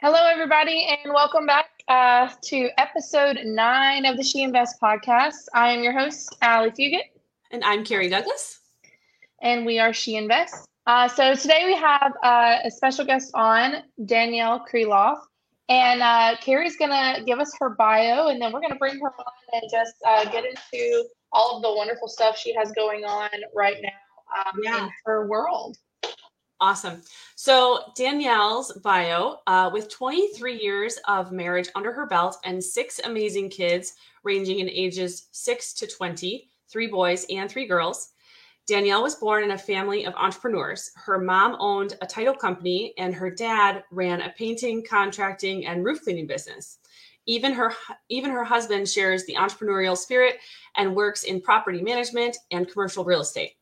Hello, everybody, and welcome back uh, to episode nine of the She Invest podcast. I am your host, Ali Fugit. And I'm Carrie Douglas. And we are She Invest. Uh, so today we have uh, a special guest on, Danielle Kreloff. And uh, Carrie's going to give us her bio, and then we're going to bring her on and just uh, get into all of the wonderful stuff she has going on right now um, yeah. in her world. Awesome. So, Danielle's bio uh, with 23 years of marriage under her belt and six amazing kids ranging in ages 6 to 20, three boys and three girls. Danielle was born in a family of entrepreneurs. Her mom owned a title company and her dad ran a painting, contracting, and roof cleaning business. Even her even her husband shares the entrepreneurial spirit and works in property management and commercial real estate.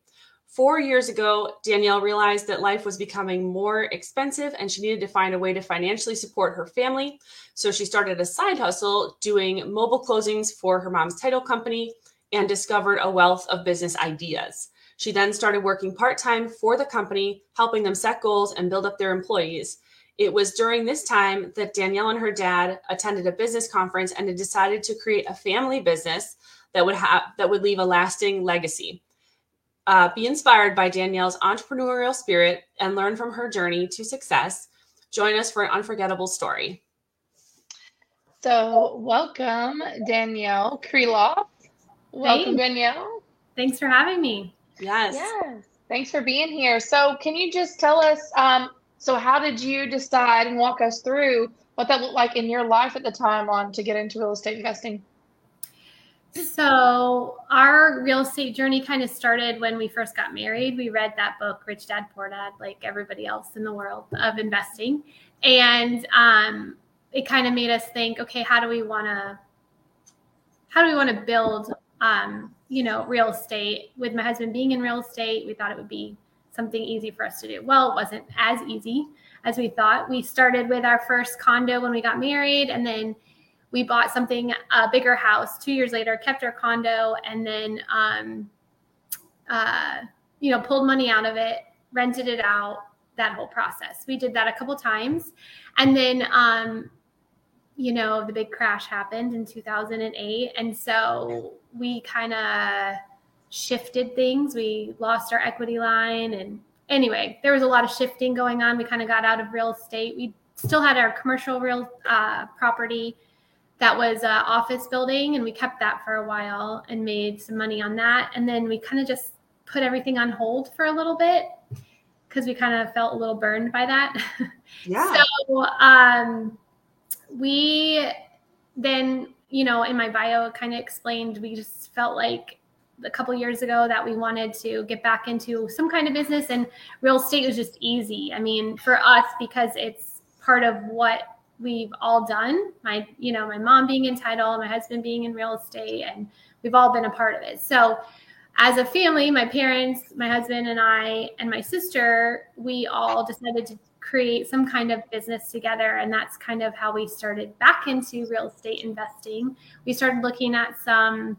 Four years ago, Danielle realized that life was becoming more expensive and she needed to find a way to financially support her family. So she started a side hustle doing mobile closings for her mom's title company and discovered a wealth of business ideas. She then started working part time for the company, helping them set goals and build up their employees. It was during this time that Danielle and her dad attended a business conference and decided to create a family business that would have that would leave a lasting legacy. Uh, be inspired by Danielle's entrepreneurial spirit and learn from her journey to success. Join us for an unforgettable story. So, welcome, Danielle Kreloff. Welcome, hey. Danielle. Thanks for having me. Yes. Yes. Thanks for being here. So, can you just tell us? Um, so, how did you decide and walk us through what that looked like in your life at the time on to get into real estate investing? So, our real estate journey kind of started when we first got married. We read that book, Rich Dad Poor Dad, like everybody else in the world of investing. And um, it kind of made us think, okay, how do we want to how do we want to build um, you know, real estate. With my husband being in real estate, we thought it would be something easy for us to do. Well, it wasn't as easy as we thought. We started with our first condo when we got married and then we bought something a bigger house two years later kept our condo and then um, uh, you know pulled money out of it rented it out that whole process. We did that a couple times. And then um, you know the big crash happened in 2008 and so we kind of shifted things. We lost our equity line. And anyway there was a lot of shifting going on. We kind of got out of real estate. We still had our commercial real uh, property that was an office building and we kept that for a while and made some money on that. And then we kind of just put everything on hold for a little bit because we kind of felt a little burned by that. Yeah. So um, we then you know in my bio kind of explained we just felt like a couple years ago that we wanted to get back into some kind of business and real estate was just easy. I mean for us because it's part of what we've all done. My, you know, my mom being in title, my husband being in real estate, and we've all been a part of it. So, as a family, my parents, my husband, and I, and my sister, we all decided to create some kind of business together. And that's kind of how we started back into real estate investing. We started looking at some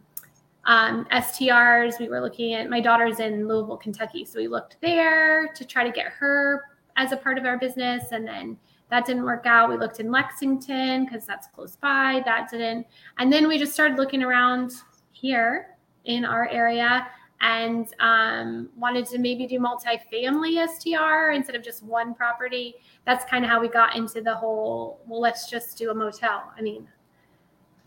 um, STRs. We were looking at my daughter's in Louisville, Kentucky. So we looked there to try to get her as a part of our business. And then that didn't work out. We looked in Lexington because that's close by. That didn't. And then we just started looking around here in our area and um, wanted to maybe do multifamily STR instead of just one property. That's kind of how we got into the whole, well, let's just do a motel. I mean,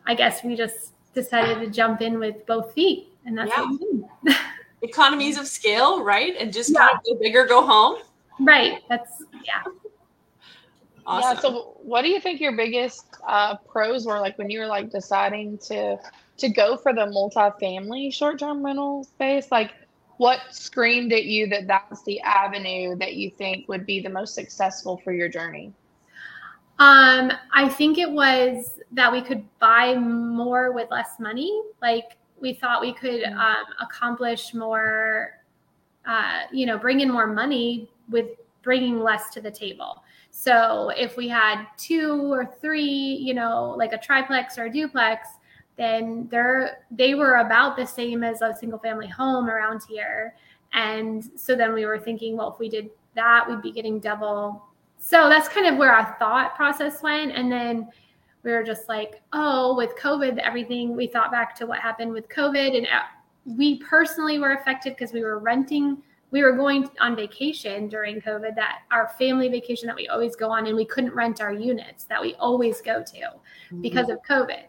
I guess we just decided to jump in with both feet. And that's yeah. what we did. Economies of scale, right? And just yeah. kind of go bigger, go home. Right. That's, yeah. Awesome. Yeah. So, what do you think your biggest uh, pros were like when you were like deciding to to go for the multifamily short term rental space? Like, what screamed at you that that's the avenue that you think would be the most successful for your journey? Um, I think it was that we could buy more with less money. Like we thought we could mm. um, accomplish more, uh, you know, bring in more money with bringing less to the table. So if we had two or three, you know, like a triplex or a duplex, then they're they were about the same as a single family home around here. And so then we were thinking, well, if we did that, we'd be getting double So that's kind of where our thought process went. And then we were just like, oh, with COVID, everything, we thought back to what happened with COVID. And uh, we personally were affected because we were renting, we were going on vacation during COVID, that our family vacation that we always go on, and we couldn't rent our units that we always go to mm-hmm. because of COVID.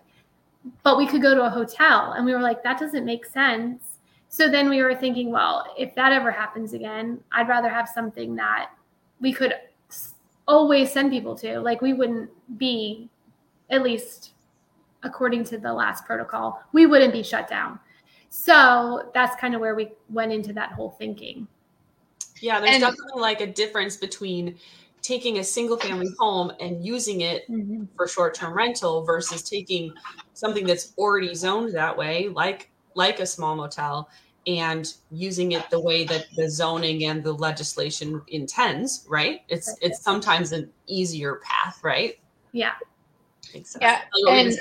But we could go to a hotel. And we were like, that doesn't make sense. So then we were thinking, well, if that ever happens again, I'd rather have something that we could always send people to. Like we wouldn't be, at least according to the last protocol, we wouldn't be shut down. So that's kind of where we went into that whole thinking. Yeah, there's and, definitely like a difference between taking a single family home and using it mm-hmm. for short-term rental versus taking something that's already zoned that way like like a small motel and using it the way that the zoning and the legislation intends, right? It's it's sometimes an easier path, right? Yeah. So. Yeah. And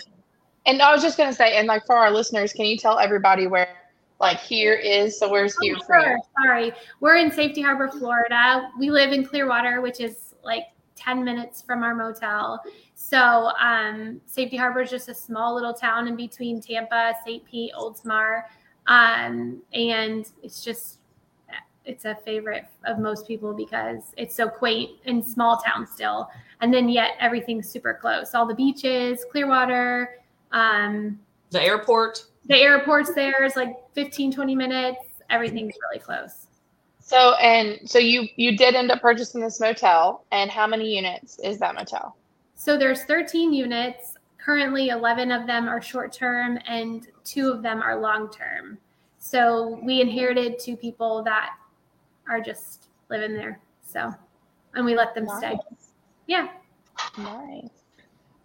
and I was just gonna say, and like for our listeners, can you tell everybody where like here is so where's here oh, sure. Sorry. We're in Safety Harbor, Florida. We live in Clearwater, which is like 10 minutes from our motel. So um, Safety Harbor is just a small little town in between Tampa, St. Pete, Oldsmar. Um, and it's just, it's a favorite of most people because it's so quaint and small town still. And then yet everything's super close. All the beaches, Clearwater, um, the airport. The airport's there is like 15, 20 minutes. Everything's really close. So and so you you did end up purchasing this motel and how many units is that motel? So there's 13 units. Currently, 11 of them are short term and two of them are long term. So we inherited two people that are just living there. So, and we let them nice. stay. Yeah. Nice.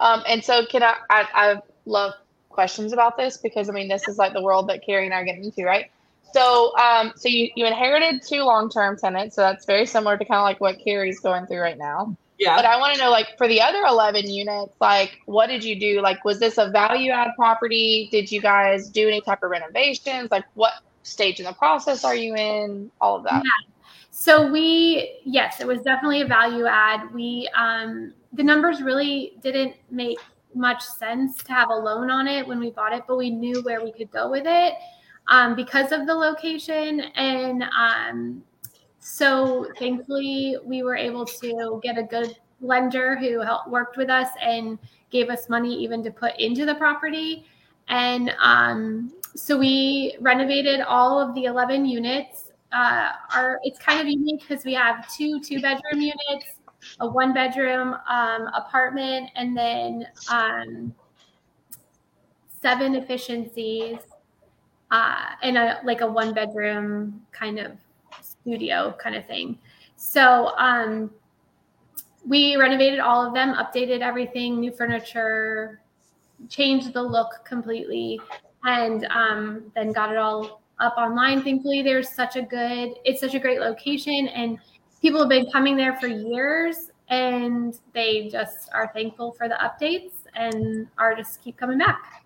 Um, and so can I, I, I love questions about this because I mean, this is like the world that Carrie and I are getting into, right? So, um, so you, you inherited two long-term tenants. So that's very similar to kind of like what Carrie's going through right now. Yeah. But I want to know, like, for the other 11 units, like, what did you do? Like, was this a value add property? Did you guys do any type of renovations? Like, what stage in the process are you in? All of that. Yeah. So we, yes, it was definitely a value add. We, um, the numbers really didn't make much sense to have a loan on it when we bought it, but we knew where we could go with it um, because of the location. And um, so thankfully, we were able to get a good lender who helped worked with us and gave us money even to put into the property. And um, so we renovated all of the 11 units. Uh, our it's kind of unique because we have two two bedroom units, a one bedroom um, apartment, and then um, seven efficiencies, uh, and a like a one bedroom kind of studio kind of thing. So um, we renovated all of them, updated everything, new furniture, changed the look completely, and um, then got it all up online. Thankfully, there's such a good, it's such a great location, and people have been coming there for years, and they just are thankful for the updates and are just keep coming back.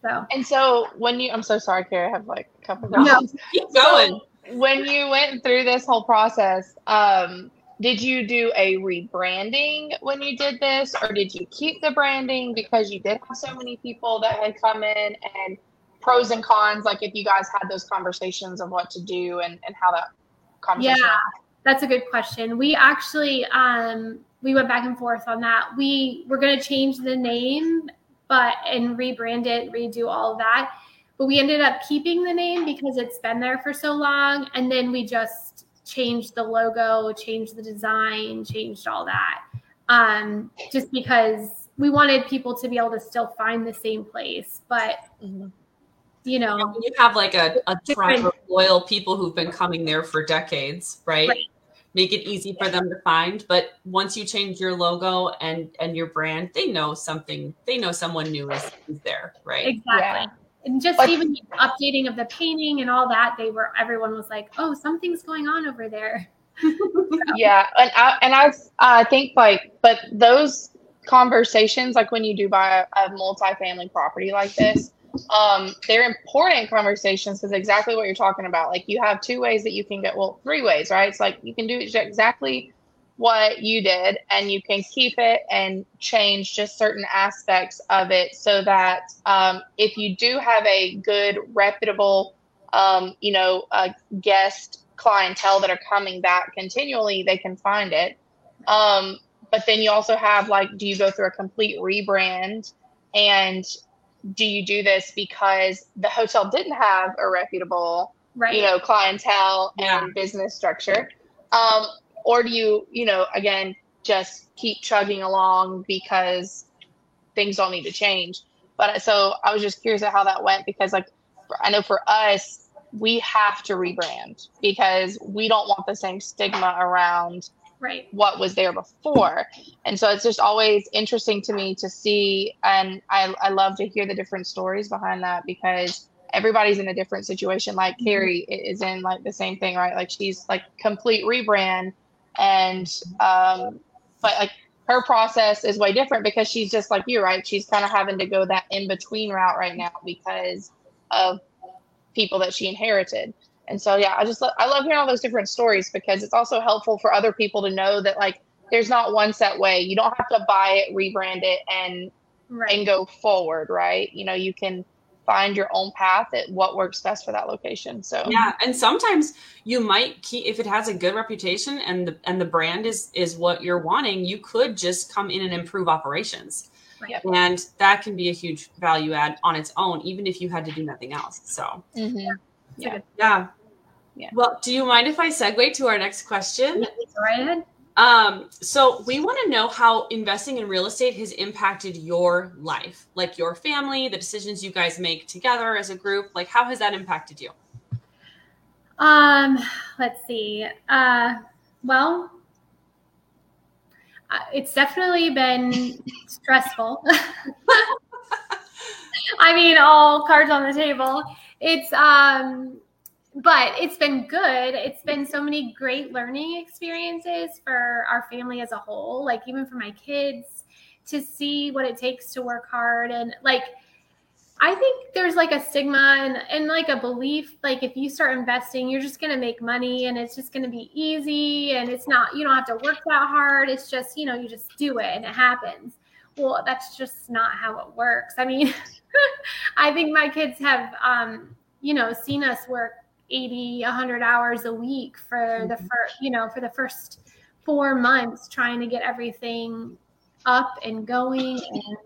So and so when you, I'm so sorry, Carrie, I have like a couple. Of No, keep going. So, when you went through this whole process, um, did you do a rebranding when you did this, or did you keep the branding because you did have so many people that had come in and pros and cons? Like if you guys had those conversations of what to do and, and how that conversation. Yeah, that's a good question. We actually um, we went back and forth on that. We were going to change the name, but and rebrand it, redo all of that but we ended up keeping the name because it's been there for so long. And then we just changed the logo, changed the design, changed all that. Um, just because we wanted people to be able to still find the same place. But you know, you have like a, a tribe of loyal people who've been coming there for decades, right? right? Make it easy for them to find. But once you change your logo and and your brand, they know something. They know someone new is, is there, right? Exactly. Yeah and just but, even updating of the painting and all that they were everyone was like oh something's going on over there yeah and i and i uh, think like but those conversations like when you do buy a, a multi-family property like this um they're important conversations because exactly what you're talking about. Like you have two ways that you can get well three ways right? It's like you can do exactly what you did and you can keep it and change just certain aspects of it so that um, if you do have a good reputable um, you know guest clientele that are coming back continually they can find it. Um, but then you also have like do you go through a complete rebrand and do you do this because the hotel didn't have a reputable right. you know clientele Yeah. and business structure um, or do you you know again just keep chugging along because things don't need to change but so i was just curious at how that went because like i know for us we have to rebrand because we don't want the same stigma around right. what was there before. And so it's just always interesting to me to see, and I, I love to hear the different stories behind that because everybody's in a different situation. Like Mhm. Carrie is in like the same thing, right? Like she's like complete rebrand, and um, but like her process is way different because she's just like you, right? She's kind of having to go that in between route right now because of people that she inherited. And so, yeah, I just lo- I love hearing all those different stories because it's also helpful for other people to know that like there's not one set way. You don't have to buy it, rebrand it, and Right. and go forward, right? You know, you can find your own path at what works best for that location. So, Yeah, and sometimes you might keep if it has a good reputation and the and the brand is is what you're wanting, you could just come in and improve operations. Right. And that can be a huge value add on its own, even if you had to do nothing else. So Mhm. Yeah. yeah. Yeah. Well, do you mind if I segue to our next question? Go right ahead. Um, so we want to know how investing in real estate has impacted your life, like your family, the decisions you guys make together as a group. Like, how has that impacted you? Um, let's see. Uh, well, uh, it's definitely been stressful. I mean, all cards on the table. It's um, but it's been good. It's been so many great learning experiences for our family as a whole. Like even for my kids to see what it takes to work hard and like I think there's like a stigma and, and like a belief like if you start investing, you're just gonna make money and it's just gonna be easy and it's not you don't have to work that hard. It's just, you know, you just do it and it happens. Well, that's just not how it works. I mean, I think my kids have um, you know, seen us work 80, 100 hours a week for the first, you know, for the first four months trying to get everything up and going and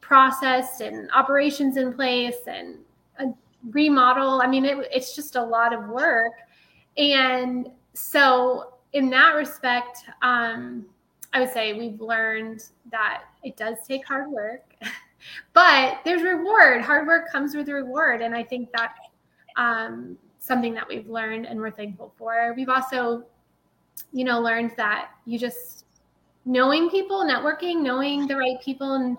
processed and operations in place and a remodel. I mean, it, it's just a lot of work. And so, in that respect, um, I would say we've learned that it does take hard work, but there's reward. Hard work comes with reward. And I think that um, something that we've learned and we're thankful for. We've also, you know, learned that you just knowing people, networking, knowing the right people, and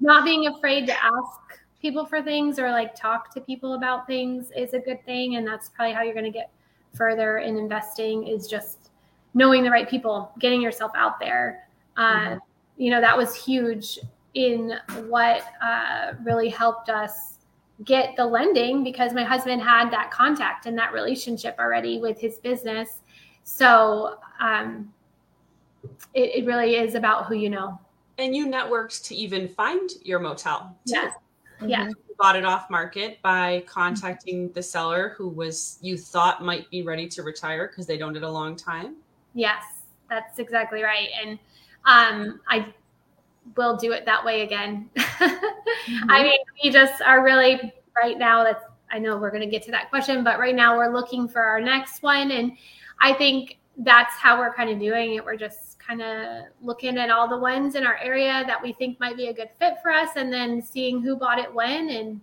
not being afraid to ask people for things or like talk to people about things is a good thing. And that's probably how you're going to get further in investing is just knowing the right people, getting yourself out there. Uh, Mhm. You know, that was huge in what uh, really helped us get the lending because my husband had that contact and that relationship already with his business. So um, it, it really is about who you know. And you networked to even find your motel. Too. Yes. Yeah. You bought it off market by contacting the seller who was you thought might be ready to retire because they'd owned it a long time. Yes, that's exactly right. And um, I will do it that way again. I mean, we just are really right now. That's I know we're going to get to that question, but right now we're looking for our next one, and I think that's how we're kind of doing it. We're just kind of looking at all the ones in our area that we think might be a good fit for us, and then seeing who bought it when and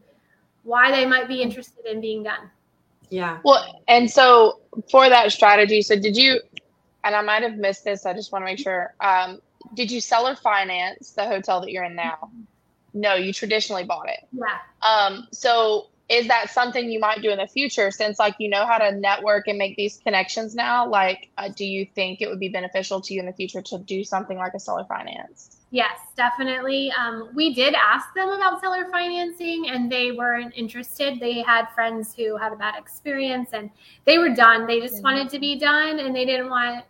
why they might be interested in being done. Yeah. Well, and so for that strategy, so did you, and I might have missed this, I just want to make sure. Um, did you seller finance the hotel that you're in now? No, you traditionally bought it. Yeah. Um, so is that something you might do in the future since like you know how to network and make these connections now? Like, uh, do you think it would be beneficial to you in the future to do something like a seller finance? Yes, definitely. Um, we did ask them about seller financing and they weren't interested. They had friends who had a bad experience and they were done. They just Mhm. wanted to be done and they didn't want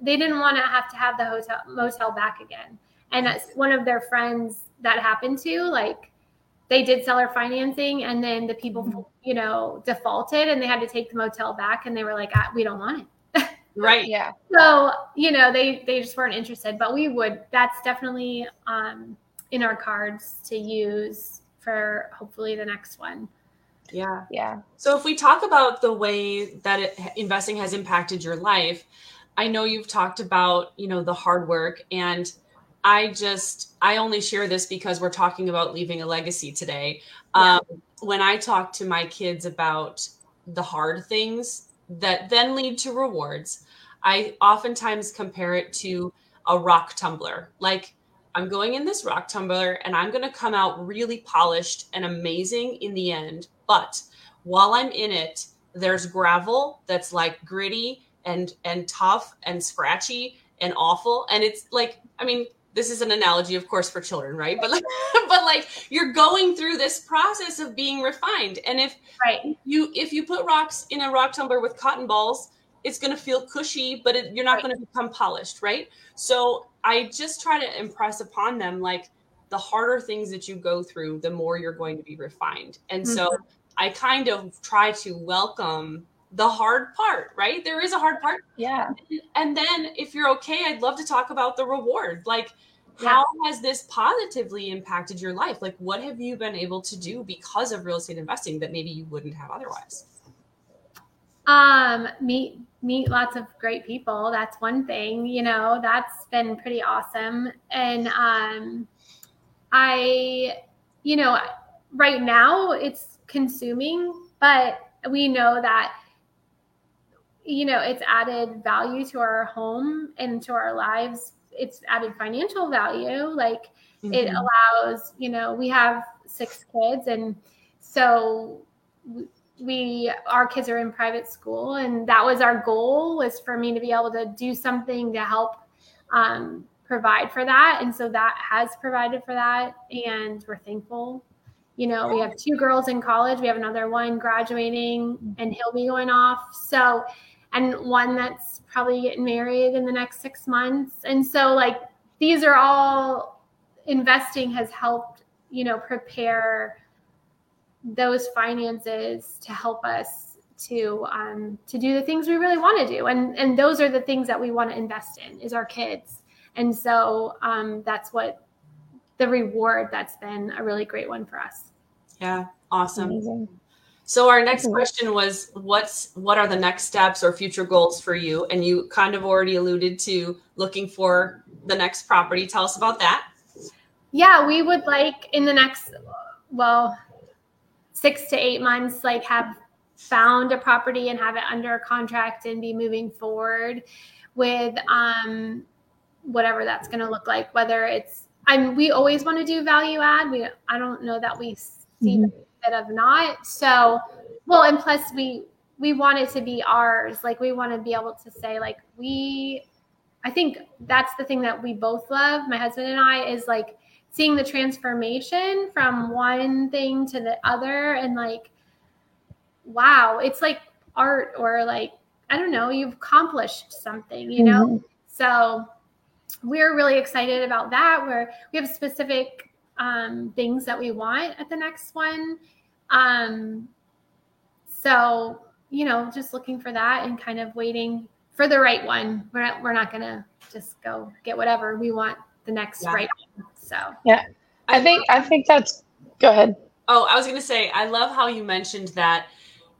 they didn't want to have to have the hotel motel back again. And one of their friends that happened to like they did seller financing and then the people mm-hmm. you know defaulted and they had to take the motel back and they were like we don't want it. Right. Yeah. So you know they they just weren't interested but we would that's definitely um in our cards to use for hopefully the next one. Yeah. Yeah. So if we talk about the way that it, investing has impacted your life i know you've talked about you know the hard work and I just I only share this because we're talking about leaving a legacy today. Yeah. Um, when I talk to my kids about the hard things that then lead to rewards, I oftentimes compare it to a rock tumbler. Like I'm going in this rock tumbler and I'm going to come out really polished and amazing in the end. But while I'm in it, there's gravel that's like gritty and and tough and scratchy and awful. And it's like I mean this is an analogy of course for children right? But like but like you're going through this process of being refined. And if right. you if you put rocks in a rock tumbler with cotton balls it's going to feel cushy but it, you're not right. going to become polished right? So i just try to impress upon them like the harder things that you go through the more you're going to be refined. And mm-hmm. so i kind of try to welcome the hard part, right? There is a hard part. Yeah. And then if you're okay, I'd love to talk about the reward. Like how has this positively impacted your life? Like, what have you been able to do because of real estate investing that maybe you wouldn't have otherwise? Um, meet meet lots of great people. That's one thing. You know, that's been pretty awesome. And um, I, you know, right now it's consuming, but we know that you know it's added value to our home and to our lives. It's added financial value like mm-hmm. it allows you know we have six kids and so we our kids are in private school and that was our goal was for me to be able to do something to help um, provide for that and so that has provided for that and we're thankful. You know we have two girls in college we have another one graduating and he'll be going off. So and one that's probably getting married in the next six months. And so, like, these are all investing has helped, you know, prepare those finances to help us to um, to do the things we really want to do and and those are the things that we want to invest in is our kids and so um, that's what the reward that's been a really great one for us yeah awesome Amazing. So our next question was what's what are the next steps or future goals for you? And you kind of already alluded to looking for the next property. Tell us about that. Yeah, we would like in the next well 6 to 8 months like have found a property and have it under contract and be moving forward with um whatever that's going to look like whether it's I'm we always want to do value add. We I don't know that we see mm-hmm of not. So, well, and plus we we want it to be ours. Like we want to be able to say like we I think that's the thing that we both love, my husband and I, is like seeing the transformation from one thing to the other and like wow, it's like art or like I don't know, you've accomplished something, you know? Mm-hmm. So we're really excited about that. Where we have specific um, things that we want at the next one. Um, so, you know, just looking for that and kind of waiting for the right one. We're not, we're not going to just go get whatever we want the next yeah. right one. So, yeah, I think, I think that's, go ahead. Oh, I was going to say, I love how you mentioned that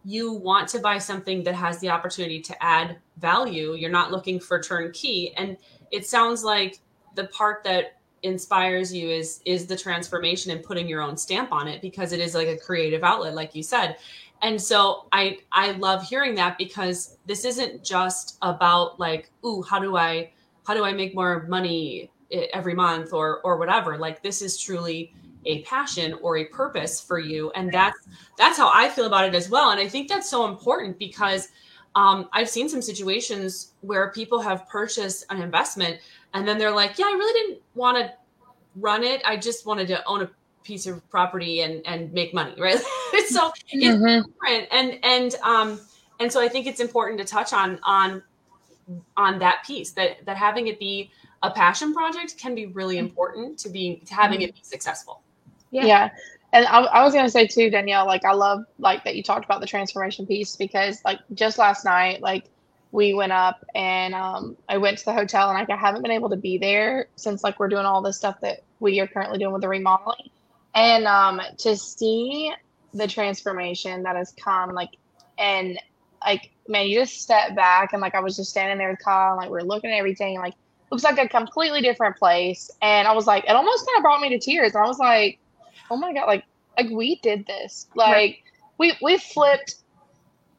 you want to buy something that has the opportunity to add value. You're not looking for turnkey. And it sounds like the part that inspires you is is the transformation and putting your own stamp on it because it is like a creative outlet like you said. And so i i love hearing that because this isn't just about like ooh how do i how do i make more money every month or or whatever? Like this is truly a passion or a purpose for you. And that's that's how i feel about it as well. And i think that's so important because um, i've seen some situations where people have purchased an investment and then they're like, yeah, I really didn't want to run it. I just wanted to own a piece of property and and make money, right? so it's mm-hmm. different. And and um and so I think it's important to touch on on on that piece that that having it be a passion project can be really Mm-hmm. important to be to having it be successful. Yeah. yeah. And I, I was gonna say too, Danielle, like I love like that you talked about the transformation piece because like just last night, like we went up and um, I went to the hotel and like I haven't been able to be there since like we're doing all this stuff that we are currently doing with the remodeling. And um, to see the transformation that has come, like and like man, you just step back and like I was just standing there with Kyle and like we are looking at everything and like looks like a completely different place. And I was like, it almost kind of brought me to tears. I was like, oh my god, like like we did this. Like right. we we flipped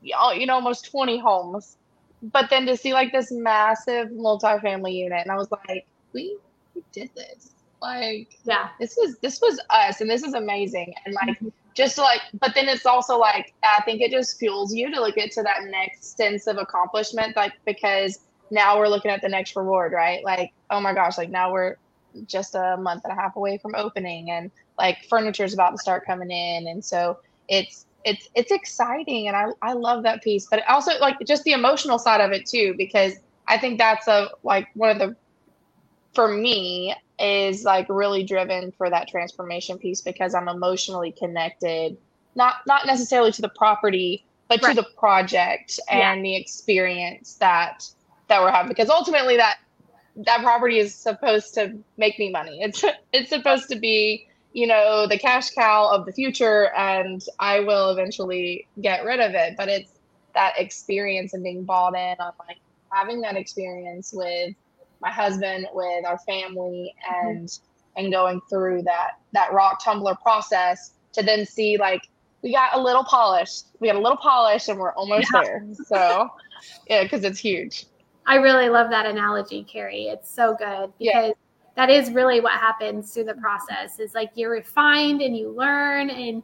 you know almost 20 homes. But then to see like this massive multi-family unit and I was like, we we did this. Like yeah, this was this was us and this is amazing. And like mm-hmm. just like but then it's also like I think it just fuels you to look at to that next sense of accomplishment, like because now we're looking at the next reward, right? Like, oh my gosh, like now we're just a month and a half away from opening and like furniture is about to start coming in and so it's it's it's exciting and I, I love that piece but also like just the emotional side of it too because i think that's a like one of the for me is like really driven for that transformation piece because i'm emotionally connected not not necessarily to the property but right. to the project and yeah. the experience that that we're having because ultimately that that property is supposed to make me money it's it's supposed to be you know the cash cow of the future and i will eventually get rid of it. But it's that experience and being bought in on like having that experience with my husband with our family and mm-hmm. and going through that that rock tumbler process to then see like we got a little polish we got a little polish and we're almost yeah. there. So yeah because it's huge. I really love that analogy carrie. It's so good because yeah that is really what happens through the process is like you're refined and you learn and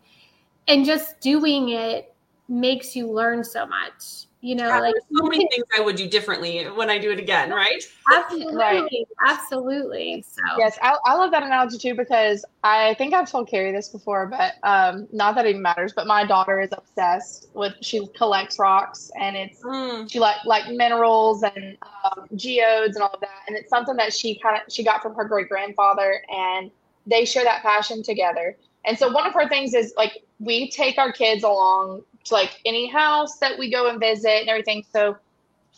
and just doing it makes you learn so much you know yeah, like so many things i would do differently when i do it again right absolutely right. absolutely so yes I, I love that analogy too because i think i've told carrie this before but um not that it even matters but my daughter is obsessed with she collects rocks and it's mm. she like like minerals and um, geodes and all of that and it's something that she kind of she got from her great grandfather and they share that passion together and so one of her things is like we take our kids along to like any house that we go and visit and everything. So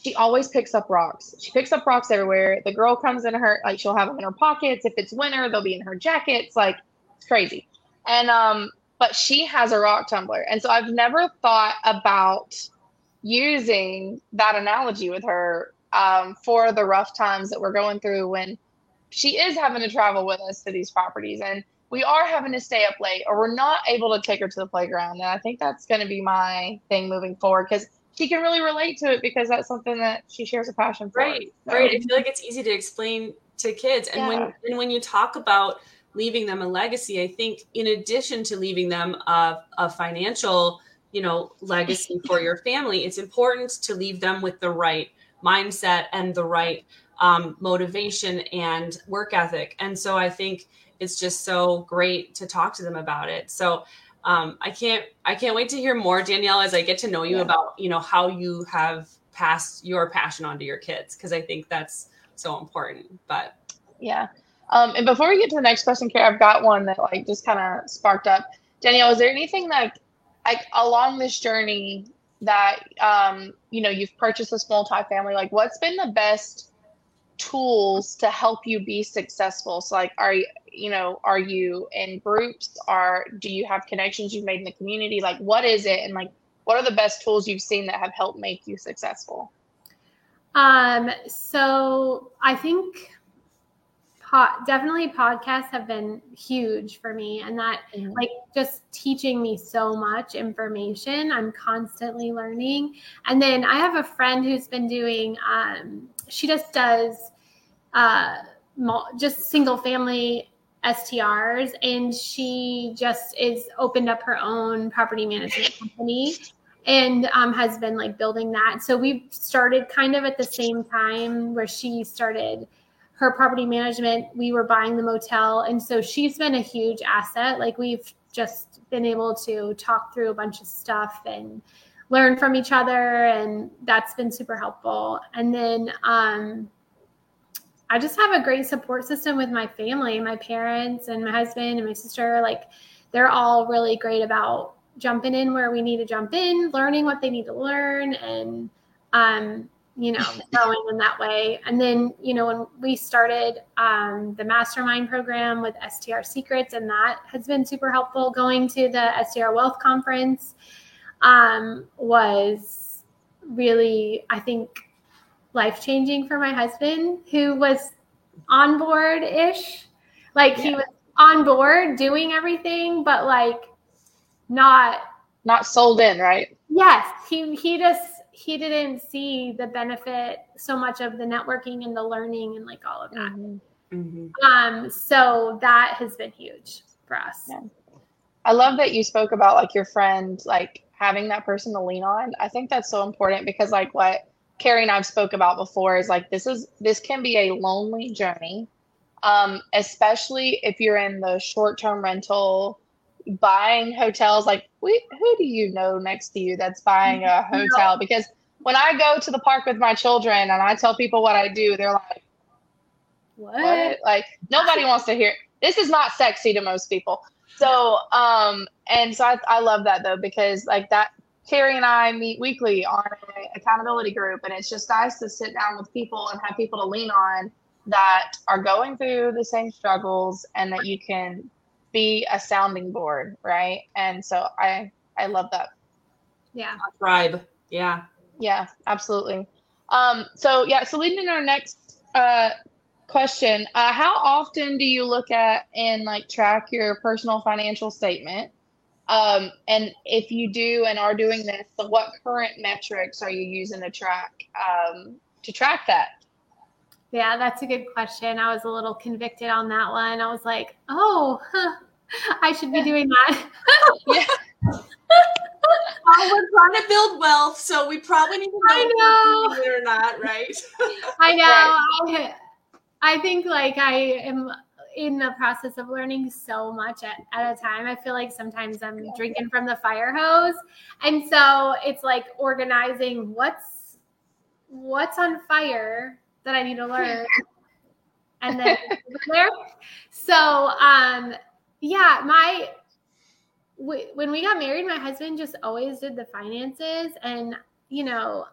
she always picks up rocks. She picks up rocks everywhere. The girl comes in her like she'll have them in her pockets. If it's winter, they'll be in her jackets. Like it's crazy. And um, but she has a rock tumbler, and so I've never thought about using that analogy with her um, for the rough times that we're going through when she is having to travel with us to these properties and we are having to stay up late or we're not able to take her to the playground. And I think that's going to be my thing moving forward because she can really relate to it because that's something that she shares a passion for. Right, so. right. I feel like it's easy to explain to kids. And yeah. when and when you talk about leaving them a legacy, I think in addition to leaving them a, a financial, you know, legacy for your family, it's important to leave them with the right mindset and the right um, motivation and work ethic. And so I think it's just so great to talk to them about it. So um, I can't I can't wait to hear more, Danielle, as I get to know you yeah. about you know how you have passed your passion on to your kids because I think that's so important. But yeah. Um, and before we get to the next question, Kara, I've got one that like just kind of sparked up. Danielle, is there anything that like along this journey that um, you know you've purchased a small multi-family? Like, what's been the best tools to help you be successful? So, like, are you you know, are you in groups? Are do you have connections you've made in the community? Like, what is it, and like, what are the best tools you've seen that have helped make you successful? Um, so I think po- definitely podcasts have been huge for me, and that mm-hmm. like just teaching me so much information. I'm constantly learning, and then I have a friend who's been doing. Um, she just does. Uh, just single family STRs and she just is opened up her own property management company and um, has been like building that. So we've started kind of at the same time where she started her property management. We were buying the motel. And so she's been a huge asset. Like we've just been able to talk through a bunch of stuff and learn from each other and that's been super helpful and then um, i just have a great support system with my family my parents and my husband and my sister like they're all really great about jumping in where we need to jump in learning what they need to learn and um, you know, growing in that way. And then, you know, when we started um, the mastermind program with STR Secrets, and that has been super helpful. Going to the STR Wealth Conference um, was really, I think, life changing for my husband, who was on board ish. Like yeah. he was on board doing everything, but like not not sold in, right? Yes, he he just he didn't see the benefit so much of the networking and the learning and like all of that. Mm-hmm. mm-hmm. Um, so that has been huge for us. Yeah. I love that you spoke about like your friend, like having that person to lean on. I think that's so important because like what Carrie and I've spoke about before is like this is this can be a lonely journey. Um, especially if you're in the short term rental buying hotels like we, who do you know next to you that's buying a hotel no. because when i go to the park with my children and i tell people what i do they're like what, what? like nobody wants to hear this is not sexy to most people so um and so I, I love that though because like that carrie and i meet weekly on an accountability group and it's just nice to sit down with people and have people to lean on that are going through the same struggles and that you can be a sounding board, right? And so I I love that. Yeah. Tribe. Yeah. Yeah, absolutely. Um, so yeah, so leading in our next uh, question, uh, how often do you look at and like track your personal financial statement? Um, and if you do and are doing this, so what current metrics are you using to track um, to track that? Yeah, that's a good question. I was a little convicted on that one. I was like, oh, huh, I should be doing that. yeah. We're trying to build wealth, so we probably need to know, I know. it or not, right? I know. Right. I, I think like I am in the process of learning so much at, at a time. I feel like sometimes I'm drinking from the fire hose. And so it's like organizing what's what's on fire that I need to learn. and then there. So um yeah, my when we got married, my husband just always did the finances, and you know,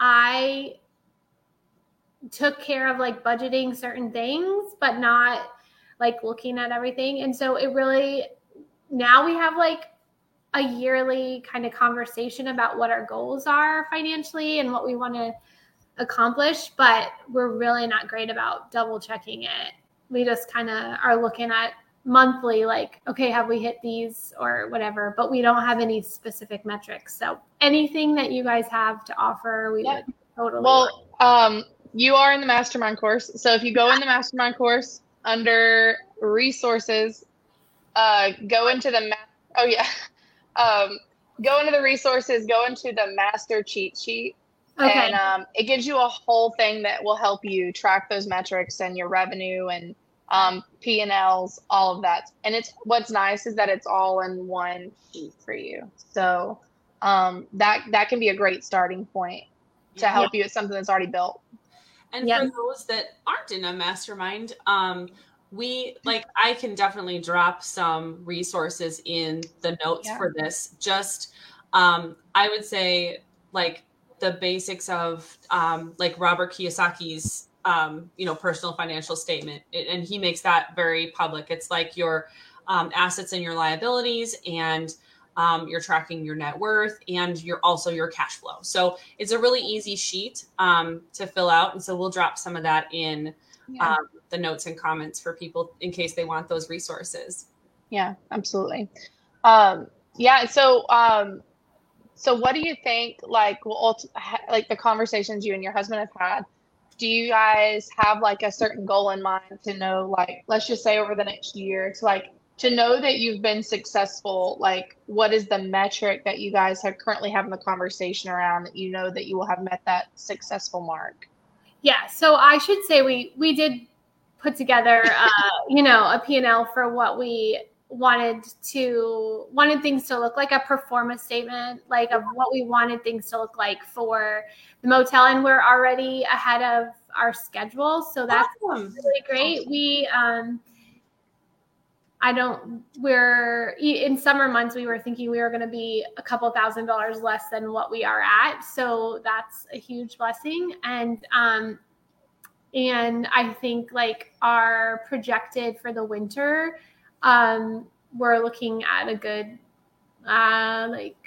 I took care of like budgeting certain things, but not like looking at everything. And so it really now we have like a yearly kind of conversation about what our goals are financially and what we want to accomplish, but we're really not great about double checking it. We just kind of are looking at monthly like okay have we hit these or whatever but we don't have any specific metrics so anything that you guys have to offer we yep. would totally well um you are in the mastermind course so if you go in the mastermind course under resources uh go into the ma- oh yeah um go into the resources go into the master cheat sheet okay. and um, it gives you a whole thing that will help you track those metrics and your revenue and um, P and Ls, all of that. And it's what's nice is that it's all in one sheet for you. So um, that that can be a great starting point to help yeah. you with something that's already built. And for those that aren't in a mastermind, um, we like I can definitely drop some resources in the notes yeah. for this. Just um, I would say like the basics of um, like Robert Kiyosaki's um, you know, personal financial statement. and he makes that very public. It's like your um, assets and your liabilities, and um, you're tracking your net worth and you're also your cash flow. So it's a really easy sheet um, to fill out. And so we'll drop some of that in yeah. um, the notes and comments for people in case they want those resources. Yeah, absolutely. Um, yeah. So, um, so what do you think? Like, well, like the conversations you and your husband have had do you guys have like a certain goal in mind to know like let's just say over the next year to like to know that you've been successful like what is the metric that you guys are currently having the conversation around that you know that you will have met that successful mark yeah so i should say we we did put together uh you know a p&l for what we wanted to wanted things to look like a performance statement like of what we wanted things to look like for the motel and we're already ahead of our schedule so that's awesome. really great we um I don't, we're in summer months, we were thinking we were going to be a couple thousand dollars less than what we are at. So that's a huge blessing. And, um, and I think like our projected for the winter, um, we're looking at a good, uh, like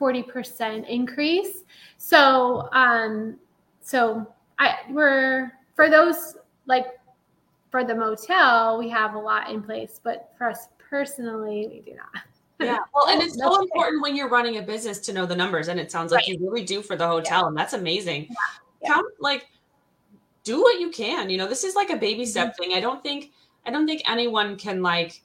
40% increase. So, um, so I, we're, for those like for the motel, we have a lot in place, but for us personally, we do not. Yeah. Well, and it's so important when you're running a business to know the numbers. And it sounds like right. you really do for the hotel. Yeah. And that's amazing. Yeah. Count like do what you can. You know, this is like a baby step mm-hmm. thing. I don't think I don't think anyone can like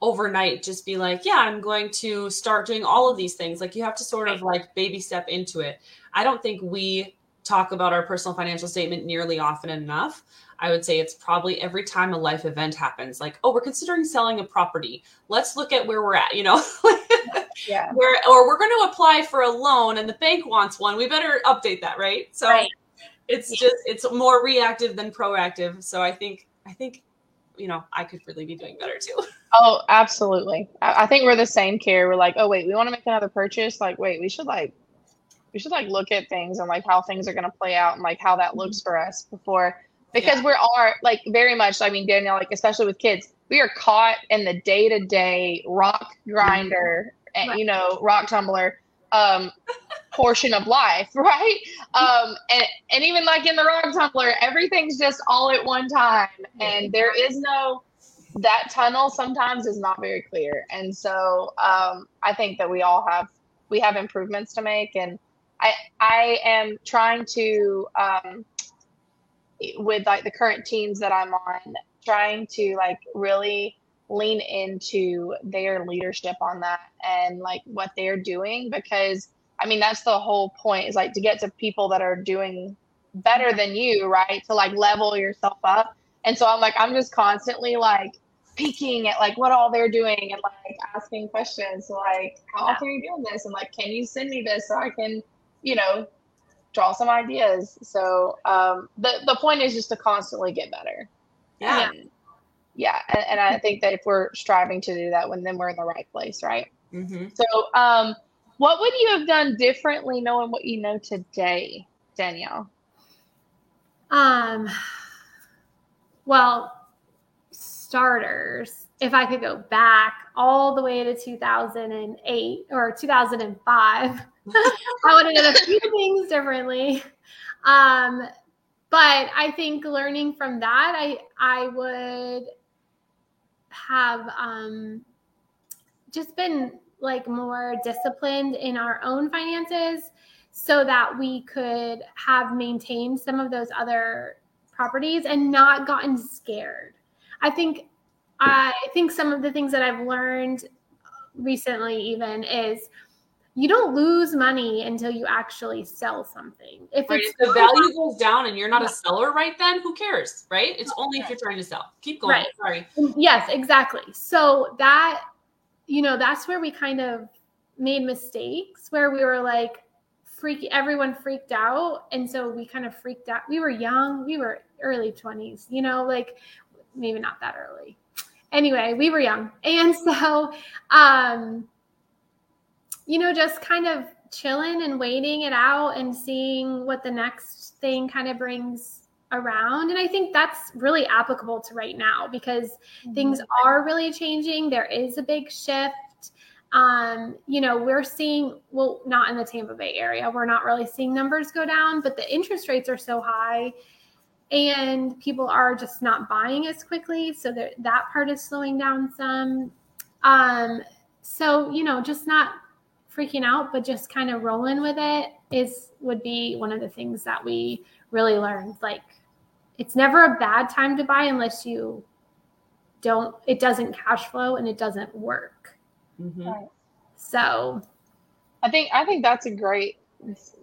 overnight just be like, yeah, I'm going to start doing all of these things. Like you have to sort of like baby step into it. I don't think we talk about our personal financial statement nearly often enough. I would say it's probably every time a life event happens, like, oh, we're considering selling a property. Let's look at where we're at, you know? yeah. Where, or we're going to apply for a loan and the bank wants one. We better update that, right? So right. it's just, it's more reactive than proactive. So I think, I think, you know, I could really be doing better too. Oh, absolutely. I, I think we're the same care. We're like, oh, wait, we want to make another purchase. Like, wait, we should like, we should like look at things and like how things are going to play out and like how that looks mm-hmm. for us before because yeah. we are like very much i mean danielle like especially with kids we are caught in the day-to-day rock grinder and right. you know rock tumbler um portion of life right um and and even like in the rock tumbler everything's just all at one time and there is no that tunnel sometimes is not very clear and so um i think that we all have we have improvements to make and i i am trying to um with like the current teams that I'm on, trying to like really lean into their leadership on that and like what they're doing because I mean that's the whole point is like to get to people that are doing better than you, right? To like level yourself up. And so I'm like I'm just constantly like peeking at like what all they're doing and like asking questions like how often are you doing this and like can you send me this so I can you know draw some ideas. So um, the the point is just to constantly get better. Yeah. And, yeah, and, and, I think that if we're striving to do that, when then we're in the right place, right? Mm-hmm. So, um, what would you have done differently, knowing what you know today, Danielle? Um, well, starters, if I could go back all the way to 2008 or 2005, I would have done a few things differently. Um, but I think learning from that, I I would have um, just been like more disciplined in our own finances so that we could have maintained some of those other properties and not gotten scared. I think I think some of the things that I've learned recently even is you don't lose money until you actually sell something. If, right, if the value goes down and you're not a seller right then, who cares, right? It's only if you're trying to sell. Keep going. Right. Sorry. Yes, exactly. So that you know, that's where we kind of made mistakes where we were like freaky everyone freaked out and so we kind of freaked out. We were young, we were early 20s, you know, like maybe not that early. Anyway, we were young. And so um you know, just kind of chilling and waiting it out and seeing what the next thing kind of brings around. And I think that's really applicable to right now because mm-hmm. things are really changing. There is a big shift. Um, you know, we're seeing, well, not in the Tampa Bay area, we're not really seeing numbers go down, but the interest rates are so high and people are just not buying as quickly. So that, that part is slowing down some. Um, so, you know, just not freaking out, but just kind of rolling with it is would be one of the things that we really learned. Like it's never a bad time to buy unless you don't it doesn't cash flow and it doesn't work. Mm-hmm. Right. So I think I think that's a great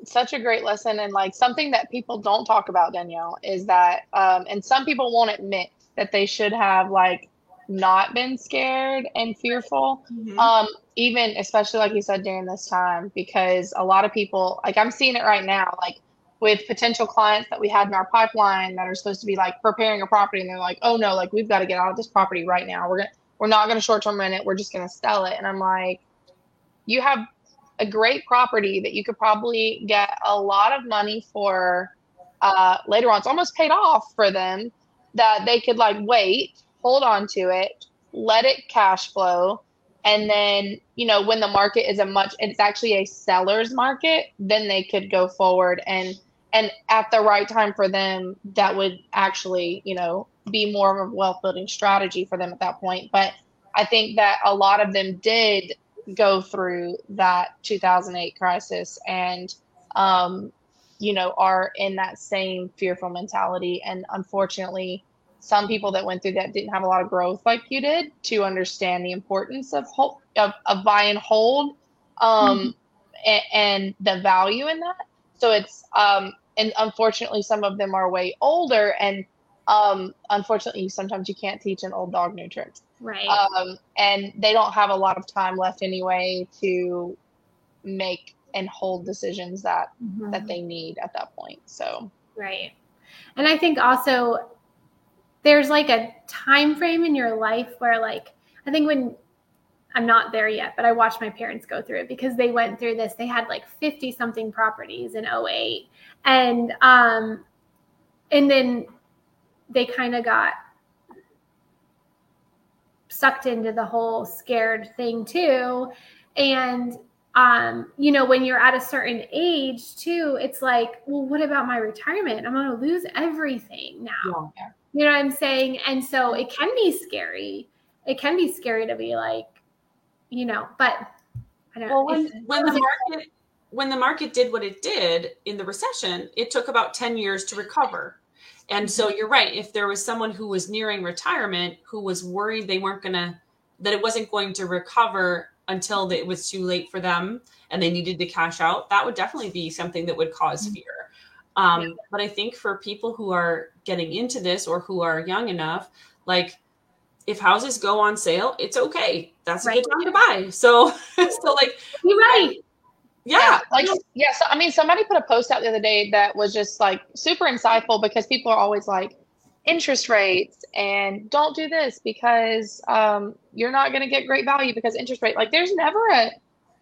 such a great lesson and like something that people don't talk about Danielle is that um and some people won't admit that they should have like not been scared and fearful. Mhm. Um, even especially like you said during this time, because a lot of people like I'm seeing it right now, like with potential clients that we had in our pipeline that are supposed to be like preparing a property and they're like, oh no, like we've got to get out of this property right now. We're gonna we're not gonna short term rent it, we're just gonna sell it. And I'm like, you have a great property that you could probably get a lot of money for uh, later on. It's almost paid off for them that they could like wait, hold on to it, let it cash flow, and then you know when the market is a much it's actually a seller's market, then they could go forward and and at the right time for them that would actually you know be more of a wealth building strategy for them at that point. But I think that a lot of them did go through that 2008 crisis and um, you know are in that same fearful mentality and unfortunately some people that went through that didn't have a lot of growth like you did to understand the importance of hold, of, of buy and hold um, a- and, the value in that so it's um, and unfortunately some of them are way older and um, unfortunately sometimes you can't teach an old dog new tricks Right. um, and they don't have a lot of time left anyway to make and hold decisions that Mhm. that they need at that point so Right. And I think also there's like a time frame in your life where like I think when I'm not there yet, but I watched my parents go through it because they went through this. They had like 50 something properties in 08 and um and then they kind of got sucked into the whole scared thing too and um, you know, when you're at a certain age too, it's like, well, what about my retirement? I'm going to lose everything now. Yeah. You know what I'm saying? And so it can be scary. It can be scary to be like, you know, but I don't Well, know. when, when the market when the market did what it did in the recession, it took about 10 years to recover. And so you're right. If there was someone who was nearing retirement who was worried they weren't gonna that it wasn't going to recover until it was too late for them and they needed to cash out, that would definitely be something that would cause Mhm. fear. Um, Yeah. But I think for people who are getting into this or who are young enough, like if houses go on sale, it's okay. That's a good time to buy. So, so like, You're right. yeah, like yeah so i mean somebody put a post out the other day that was just like super insightful because people are always like interest rates and don't do this because um, you're not going to get great value because interest rate like there's never a,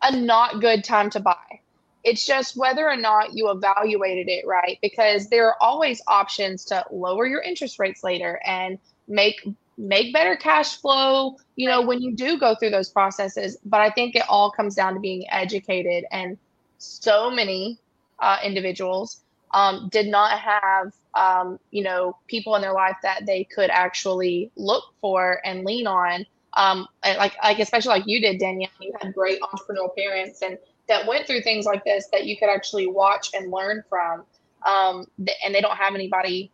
a not good time to buy it's just whether or not you evaluated it right because there are always options to lower your interest rates later and make make better cash flow you know when you do go through those processes. But i think it all comes down to being educated and so many uh, individuals um, did not have um, you know people in their life that they could actually look for and lean on. Um, like like especially like you did danielle you had great entrepreneurial parents and that went through things like this that you could actually watch and learn from um, th- and they don't have anybody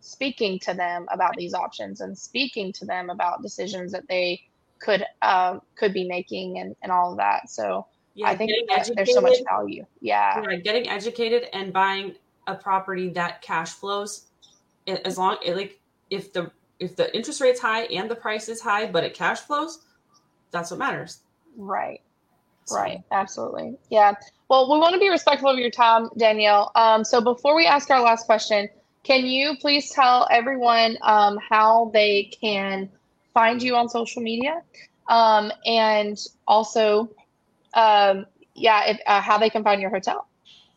speaking to them about these options and speaking to them about decisions that they could uh, could be making and, and all of that. So yeah, i think there's so much value. Yeah. Yeah, getting educated and buying a property that cash flows as long like if the if the interest rate's high and the price is high but it cash flows that's what matters. Right So- Right, absolutely. Yeah. Well, we want to be respectful of your time, Danielle. Um, so before we ask our last question, can you please tell everyone um, how they can find you on social media, um, and also, um, yeah, if, uh, how they can find your hotel?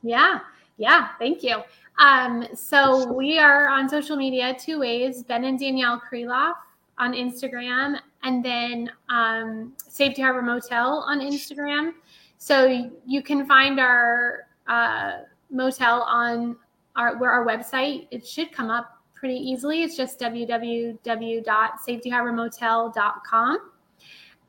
Yeah, yeah, thank you. Um, so we are on social media two ways: Ben and Danielle Kreloff on Instagram, and then um, Safety Harbor Motel on Instagram. So you can find our uh, motel on our where our website. It should come up pretty easily. It's just www.safetyharbormotel.com,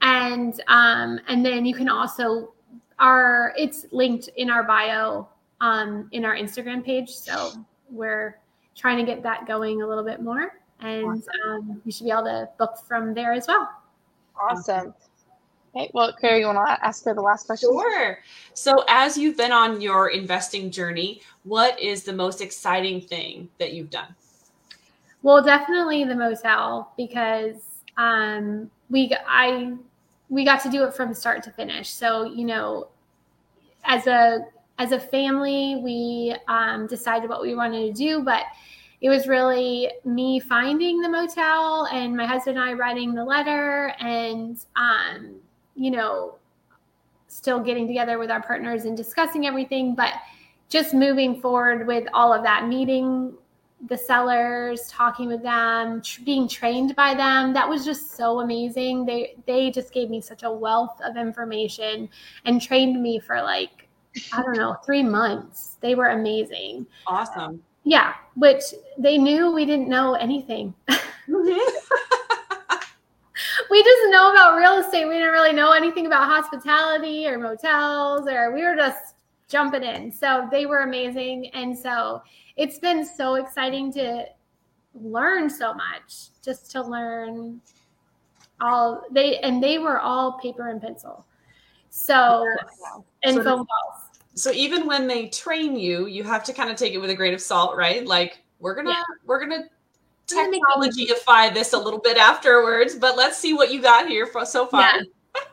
and um, and then you can also our it's linked in our bio um, in our Instagram page. So we're trying to get that going a little bit more, and um, you should be able to book from there as well. Awesome. Okay. Well, Carrie, you want to ask her the last question? Sure. So, as you've been on your investing journey, what is the most exciting thing that you've done? Well, definitely the motel because um, we I we got to do it from start to finish. So you know, as a as a family, we um, decided what we wanted to do, but it was really me finding the motel and my husband and I writing the letter and um, you know still getting together with our partners and discussing everything, but just moving forward with all of that, meeting the sellers, talking with them, tr- being trained by them. That was just so amazing. They they just gave me such a wealth of information and trained me for like I don't know, 3 months. They were amazing. Awesome. Yeah, which they knew we didn't know anything. Mm-hmm. we just know about real estate. We didn't really know anything about hospitality or motels, or we were just jumping in. So they were amazing. And so it's been so exciting to learn so much, just to learn all they and they were all paper and pencil. So and So phone calls. So even when they train you, you have to kind of take it with a grain of salt, right? Like we're gonna Yeah. we're gonna We're gonna make it technologyify this a little bit afterwards, but let's see what you got here for so far. Yeah.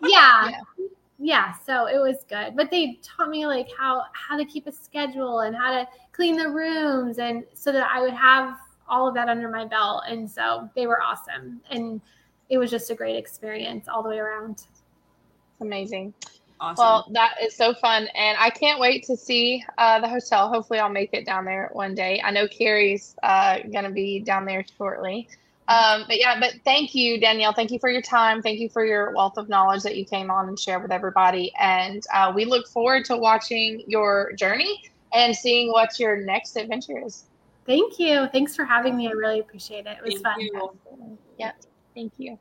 yeah. Yeah. yeah so it was good but they taught me like how how to keep a schedule and how to clean the rooms and so that i would have all of that under my belt and so they were awesome and it was just a great experience all the way around It's amazing. Awesome. Well, that is so fun, and I can't wait to see uh, the hotel. Hopefully, I'll make it down there one day. I know Carrie's uh, gonna be down there shortly. Um, but yeah, but thank you, Danielle. Thank you for your time. Thank you for your wealth of knowledge that you came on and shared with everybody. And uh, we look forward to watching your journey and seeing what your next adventure is. thank you thanks for having me i really appreciate it it was Thank fun you. Yep. Thank you.